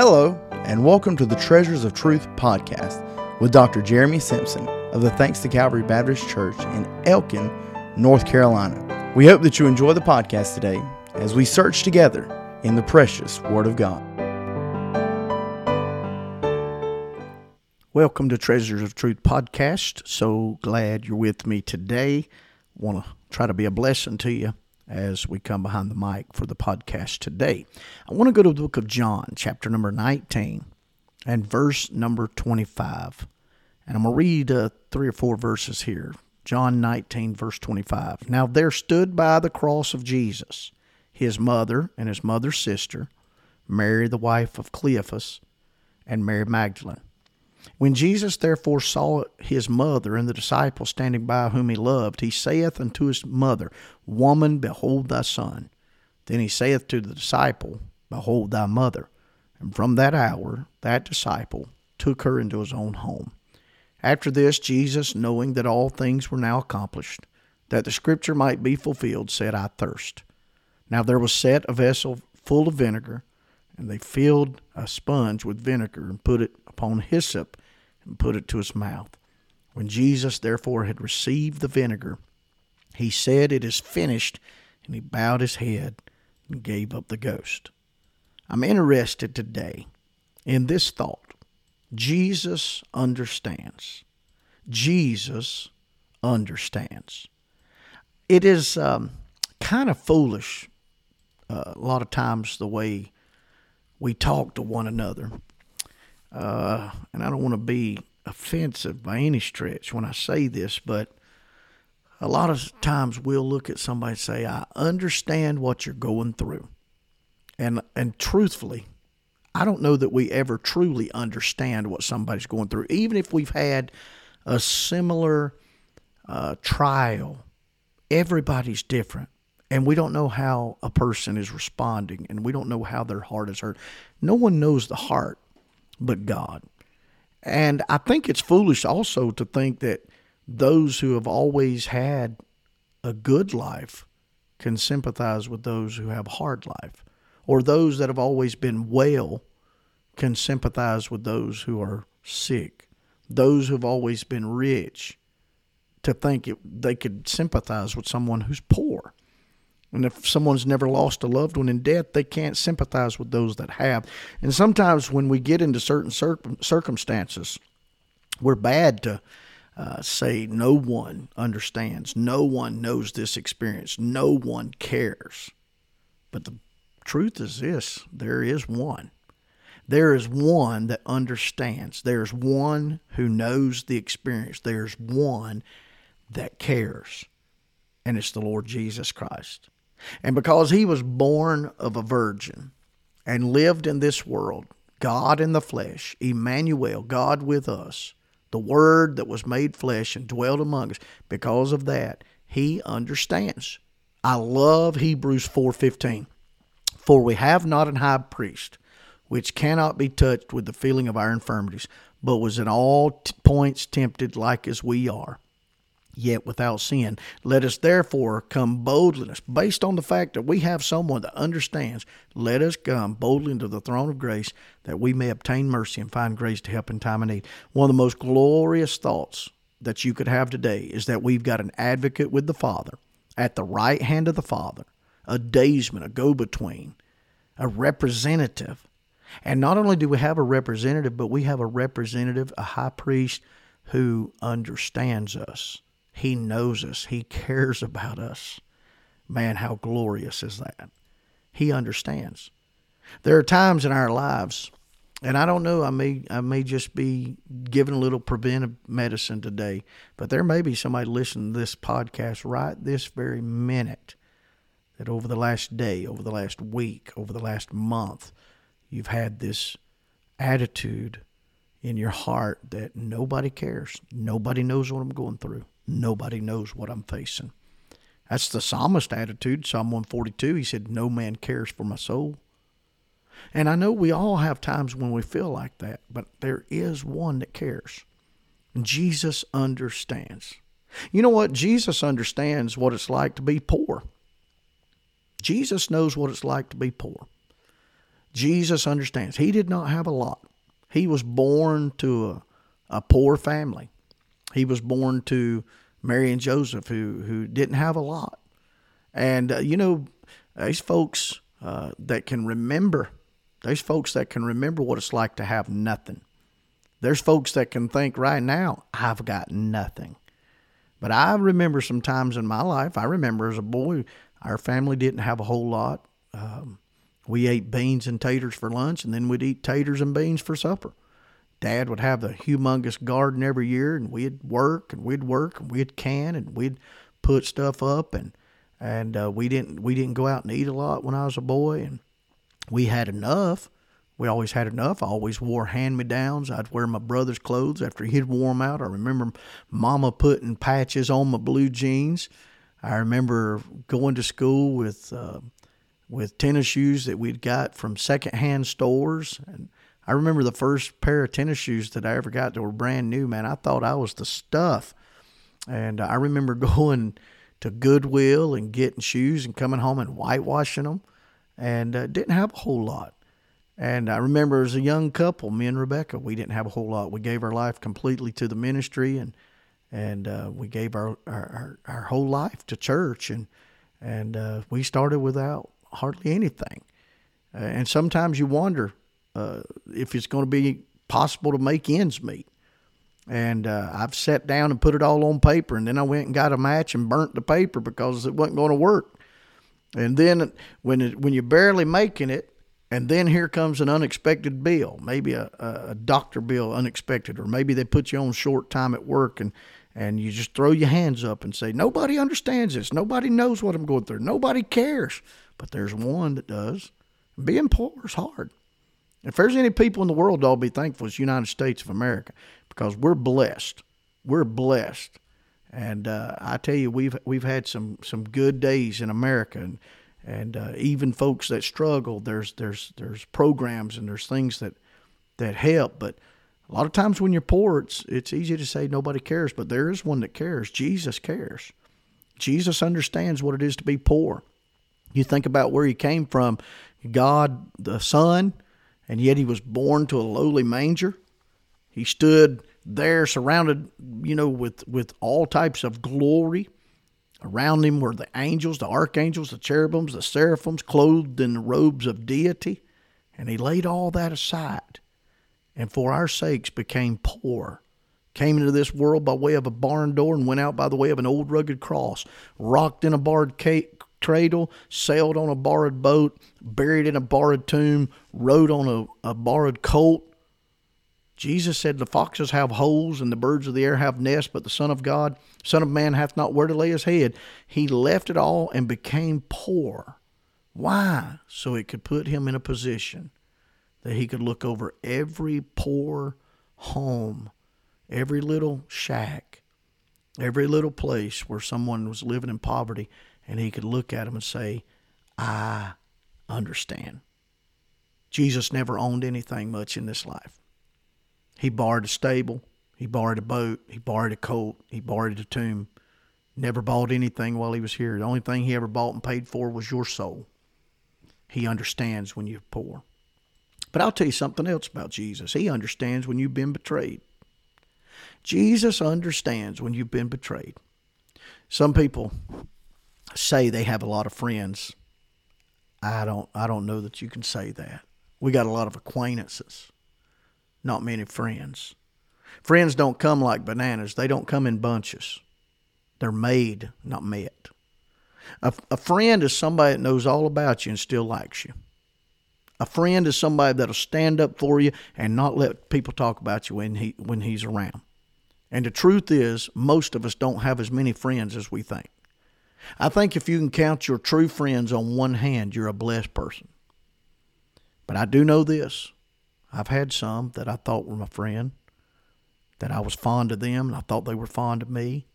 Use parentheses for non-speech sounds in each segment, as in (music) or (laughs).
Hello, and welcome to the Treasures of Truth podcast with Dr. Jeremy Simpson of the Thanks to Calvary Baptist Church in Elkin, North Carolina. We hope that you enjoy the podcast today as we search together in the precious Word of God. Welcome to Treasures of Truth podcast. So glad you're with me today. Want to try to be a blessing to you as we come behind the mic for the podcast today. I want to go to the book of John, chapter number 19, and verse number 25. And I'm going to read uh, three or four verses here. John 19, verse 25. Now there stood by the cross of Jesus his mother and his mother's sister, Mary, the wife of Cleophas, and Mary Magdalene. When Jesus therefore saw his mother and the disciple standing by whom he loved, he saith unto his mother, Woman, behold thy son. Then he saith to the disciple, Behold thy mother. And from that hour that disciple took her into his own home. After this, Jesus, knowing that all things were now accomplished, that the scripture might be fulfilled, said, I thirst. Now there was set a vessel full of vinegar, and they filled a sponge with vinegar and put it upon hyssop and put it to his mouth. When Jesus therefore had received the vinegar, he said, It is finished, and he bowed his head and gave up the ghost. I'm interested today in this thought Jesus understands. Jesus understands. It is um, kind of foolish uh, a lot of times the way we talk to one another. Uh, and I don't want to be offensive by any stretch when I say this, but a lot of times we'll look at somebody and say, I understand what you're going through. And, and truthfully, I don't know that we ever truly understand what somebody's going through, even if we've had a similar uh, trial. Everybody's different and we don't know how a person is responding and we don't know how their heart is hurt. No one knows the heart but God. And I think it's foolish also to think that those who have always had a good life can sympathize with those who have a hard life, or those that have always been well can sympathize with those who are sick, those who have always been rich to think it, they could sympathize with someone who's poor. And if someone's never lost a loved one in death, they can't sympathize with those that have. And sometimes when we get into certain circumstances, we're bad to uh, say no one understands, no one knows this experience, no one cares. But the truth is this there is one. There is one that understands. There's one who knows the experience. There's one that cares. And it's the Lord Jesus Christ. And because he was born of a virgin and lived in this world, God in the flesh, Emmanuel, God with us, the Word that was made flesh and dwelt among us, because of that, he understands. I love Hebrews 4:15. For we have not an high priest which cannot be touched with the feeling of our infirmities, but was in all t- points tempted like as we are, yet without sin. Let us therefore come boldly, based on the fact that we have someone that understands, let us come boldly into the throne of grace that we may obtain mercy and find grace to help in time of need. One of the most glorious thoughts that you could have today is that we've got an advocate with the Father at the right hand of the Father, a daysman, a go between, a representative. And not only do we have a representative, but we have a representative, a high priest who understands us he knows us. He cares about us. Man, how glorious is that? He understands. There are times in our lives, and I don't know, I may I may just be giving a little preventive medicine today, but there may be somebody listening to this podcast right this very minute that over the last day, over the last week, over the last month, you've had this attitude in your heart that nobody cares. Nobody knows what I'm going through. Nobody knows what I'm facing. That's the psalmist attitude. Psalm 142, he said, No man cares for my soul. And I know we all have times when we feel like that, but there is one that cares. Jesus understands. You know what? Jesus understands what it's like to be poor. Jesus knows what it's like to be poor. Jesus understands. He did not have a lot. He was born to a, a poor family. He was born to Mary and Joseph, who who didn't have a lot. And uh, you know, these folks uh, that can remember, there's folks that can remember what it's like to have nothing. There's folks that can think right now, I've got nothing. But I remember some times in my life, I remember as a boy, our family didn't have a whole lot. Um, we ate beans and taters for lunch, and then we'd eat taters and beans for supper. Dad would have the humongous garden every year, and we'd work and we'd work and we'd can and we'd put stuff up, and and uh, we didn't we didn't go out and eat a lot when I was a boy, and we had enough. We always had enough. I always wore hand me downs. I'd wear my brother's clothes after he'd worn them out. I remember Mama putting patches on my blue jeans. I remember going to school with uh, with tennis shoes that we'd got from secondhand stores. And I remember the first pair of tennis shoes that I ever got that were brand new. Man, I thought I was the stuff. And I remember (laughs) going to Goodwill and getting shoes and coming home and whitewashing them, and uh, didn't have a whole lot. And I remember as a young couple, me and Rebecca, we didn't have a whole lot. We gave our life completely to the ministry, and and uh, we gave our, our, our whole life to church, and and uh, we started without hardly anything. Uh, and sometimes you wonder uh, if it's going to be possible to make ends meet. And uh, I've sat down and put it all on paper, and then I went and got a match and burnt the paper because it wasn't going to work. And then when it, when you're barely making it, and then here comes an unexpected bill, maybe a, a doctor bill unexpected, or maybe they put you on short time at work and and you just throw your hands up and say, Nobody understands this. Nobody knows what I'm going through. Nobody cares. But there's one that does. Being poor is hard. If there's any people in the world I'll be thankful, it's the United States of America because we're blessed. We're blessed. And uh, I tell you, we've we've had some, some good days in America, and and uh, even folks that struggle, there's there's there's programs and there's things that that help. But a lot of times when you're poor, it's it's easy to say nobody cares, but there is one that cares. Jesus cares. Jesus understands what it is to be poor. You think about where he came from, God the Son, and yet he was born to a lowly manger. He stood there surrounded, you know, with with all types of glory. Around him were the angels, the archangels, the cherubims, the seraphims, clothed in the robes of deity. And he laid all that aside and for our sakes became poor, came into this world by way of a barn door and went out by the way of an old rugged cross, rocked in a barred cradle, sailed on a borrowed boat, buried in a borrowed tomb, rode on a, a borrowed colt. Jesus said, The foxes have holes and the birds of the air have nests, but the Son of God, Son of Man, hath not where to lay his head. He left it all and became poor. Why? So it could put him in a position that he could look over every poor home, every little shack, every little place where someone was living in poverty, and he could look at them and say, I understand. Jesus never owned anything much in this life. He borrowed a stable, he borrowed a boat, he borrowed a colt, he borrowed a tomb. Never bought anything while he was here. The only thing he ever bought and paid for was your soul. He understands when you're poor. But I'll tell you something else about Jesus. He understands when you've been betrayed. Jesus understands when you've been betrayed. Some people say they have a lot of friends. I don't I don't know that you can say that. We got a lot of acquaintances, not many friends. Friends don't come like bananas. They don't come in bunches. They're made, not met. A, a friend is somebody that knows all about you and still likes you. A friend is somebody that'll stand up for you and not let people talk about you when he when he's around. And the truth is, most of us don't have as many friends as we think. I think if you can count your true friends on one hand, you're a blessed person. But I do know this. I've had some that I thought were my friend, that I was fond of them, and I thought they were fond of me.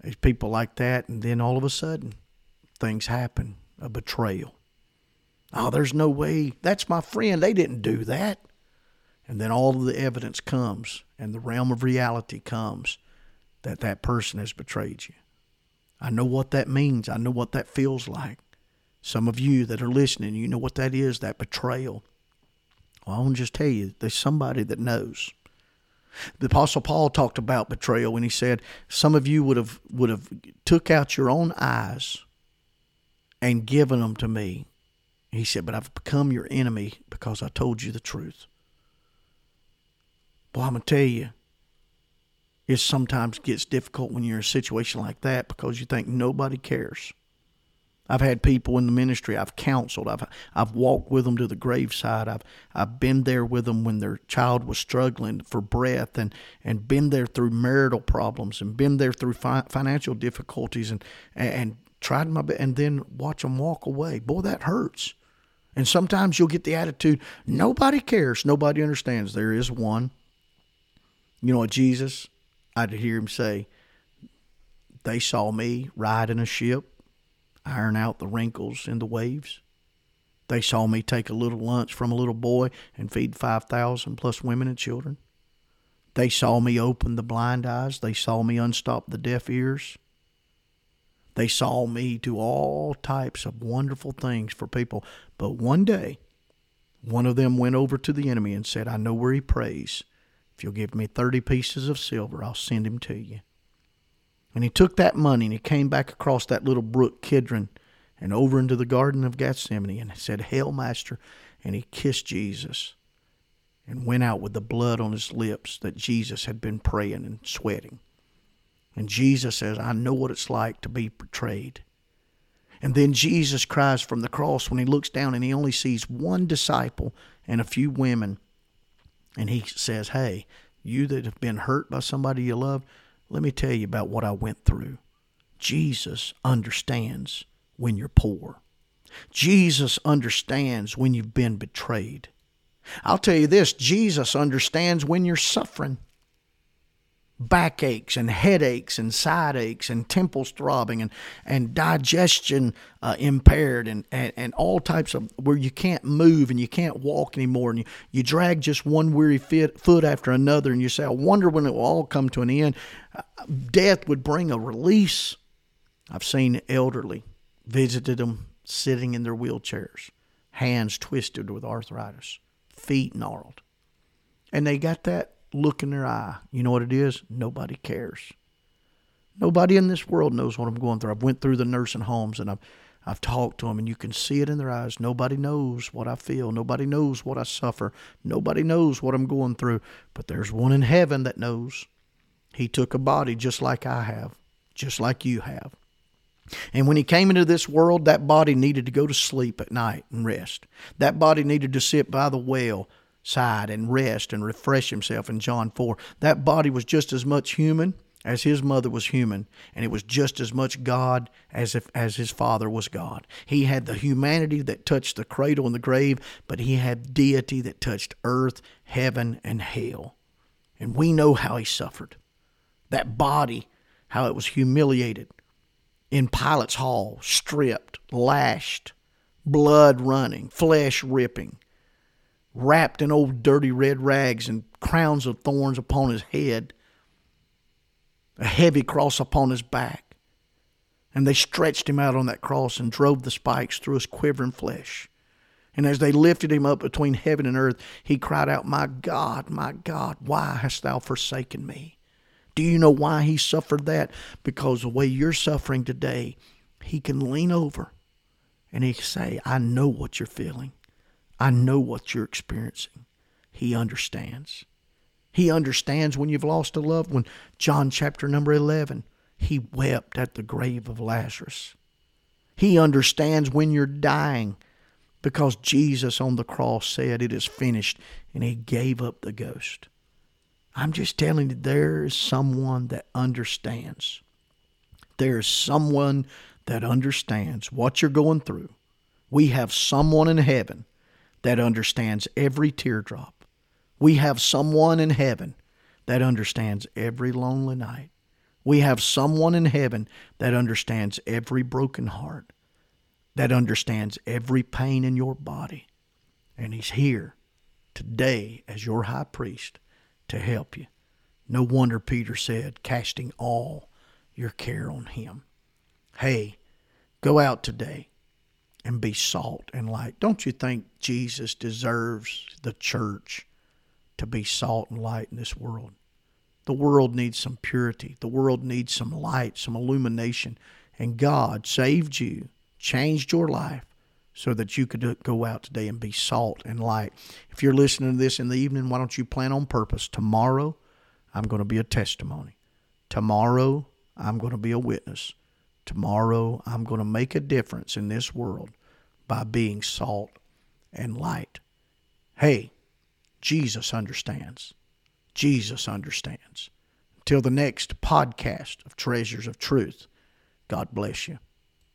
There's people like that, and then all of a sudden, things happen a betrayal. Oh, there's no way. That's my friend. They didn't do that. And then all of the evidence comes and the realm of reality comes that that person has betrayed you. I know what that means. I know what that feels like. Some of you that are listening, you know what that is that betrayal. Well, I want to just tell you, there's somebody that knows. The Apostle Paul talked about betrayal when he said, "Some of you would have would have took out your own eyes and given them to me." He said, "But I've become your enemy because I told you the truth." Well, I'm gonna tell you, it sometimes gets difficult when you're in a situation like that because you think nobody cares. I've had people in the ministry I've counseled. I've I've walked with them to the graveside. I've I've been there with them when their child was struggling for breath, and and been there through marital problems, and been there through fi- financial difficulties, and and tried my best, and then watch them walk away. Boy, that hurts. And sometimes you'll get the attitude nobody cares, nobody understands. There is one. You know Jesus? I'd hear him say, "They saw me ride in a ship." iron out the wrinkles in the waves. They saw me take a little lunch from a little boy and feed 5,000 plus women and children. They saw me open the blind eyes. They saw me unstop the deaf ears. They saw me do all types of wonderful things for people. But one day, one of them went over to the enemy and said, I know where he prays. If you'll give me 30 pieces of silver, I'll send him to you. And he took that money and he came back across that little brook Kidron and over into the Garden of Gethsemane and said, Hail, Master. And he kissed Jesus and went out with the blood on his lips that Jesus had been praying and sweating. And Jesus says, I know what it's like to be betrayed. And then Jesus cries from the cross when he looks down and he only sees one disciple and a few women. And he says, Hey, you that have been hurt by somebody you love, let me tell you about what I went through. Jesus understands when you're poor. Jesus understands when you've been betrayed. I'll tell you this Jesus understands when you're suffering backaches and headaches and side aches and temples throbbing and, and digestion uh, impaired and, and, and all types of where you can't move and you can't walk anymore and you, you drag just one weary fit, foot after another and you say, I wonder when it will all come to an end. Uh, death would bring a release. I've seen elderly, visited them sitting in their wheelchairs, hands twisted with arthritis, feet gnarled. And they got that look in their eye. You know what it is? Nobody cares. Nobody in this world knows what I'm going through. I've went through the nursing homes and I've I've talked to them and you can see it in their eyes. Nobody knows what I feel. Nobody knows what I suffer. Nobody knows what I'm going through. But there's one in heaven that knows. He took a body just like I have, just like you have. And when he came into this world, that body needed to go to sleep at night and rest. That body needed to sit by the well side and rest and refresh himself in John 4. That body was just as much human as his mother was human, and it was just as much God as if as his father was God. He had the humanity that touched the cradle and the grave, but he had deity that touched earth, heaven, and hell. And we know how he suffered. That body, how it was humiliated in Pilate's hall, stripped, lashed, blood running, flesh ripping wrapped in old dirty red rags and crowns of thorns upon his head, a heavy cross upon his back. And they stretched him out on that cross and drove the spikes through his quivering flesh. And as they lifted him up between heaven and earth, he cried out, My God, my God, why hast thou forsaken me? Do you know why he suffered that? Because the way you're suffering today, he can lean over and he can say, I know what you're feeling. I know what you're experiencing. He understands. He understands when you've lost a loved one. John chapter number 11, he wept at the grave of Lazarus. He understands when you're dying because Jesus on the cross said, It is finished, and he gave up the ghost. I'm just telling you, there is someone that understands. There is someone that understands what you're going through. We have someone in heaven that understands every teardrop. We have someone in heaven that understands every lonely night. We have someone in heaven that understands every broken heart, that understands every pain in your body. And He's here today as your high priest to help you. No wonder Peter said, casting all your care on Him. Hey, go out today and be salt and light. Don't you think Jesus deserves the church to be salt and light in this world? The world needs some purity. The world needs some light, some illumination. And God saved you, changed your life so that you could go out today and be salt and light. If you're listening to this in the evening, why don't you plan on purpose? Tomorrow, I'm going to be a testimony. Tomorrow, I'm going to be a witness. Tomorrow, I'm going to make a difference in this world by being salt and light. Hey, Jesus understands. Jesus understands. Until the next podcast of Treasures of Truth, God bless you.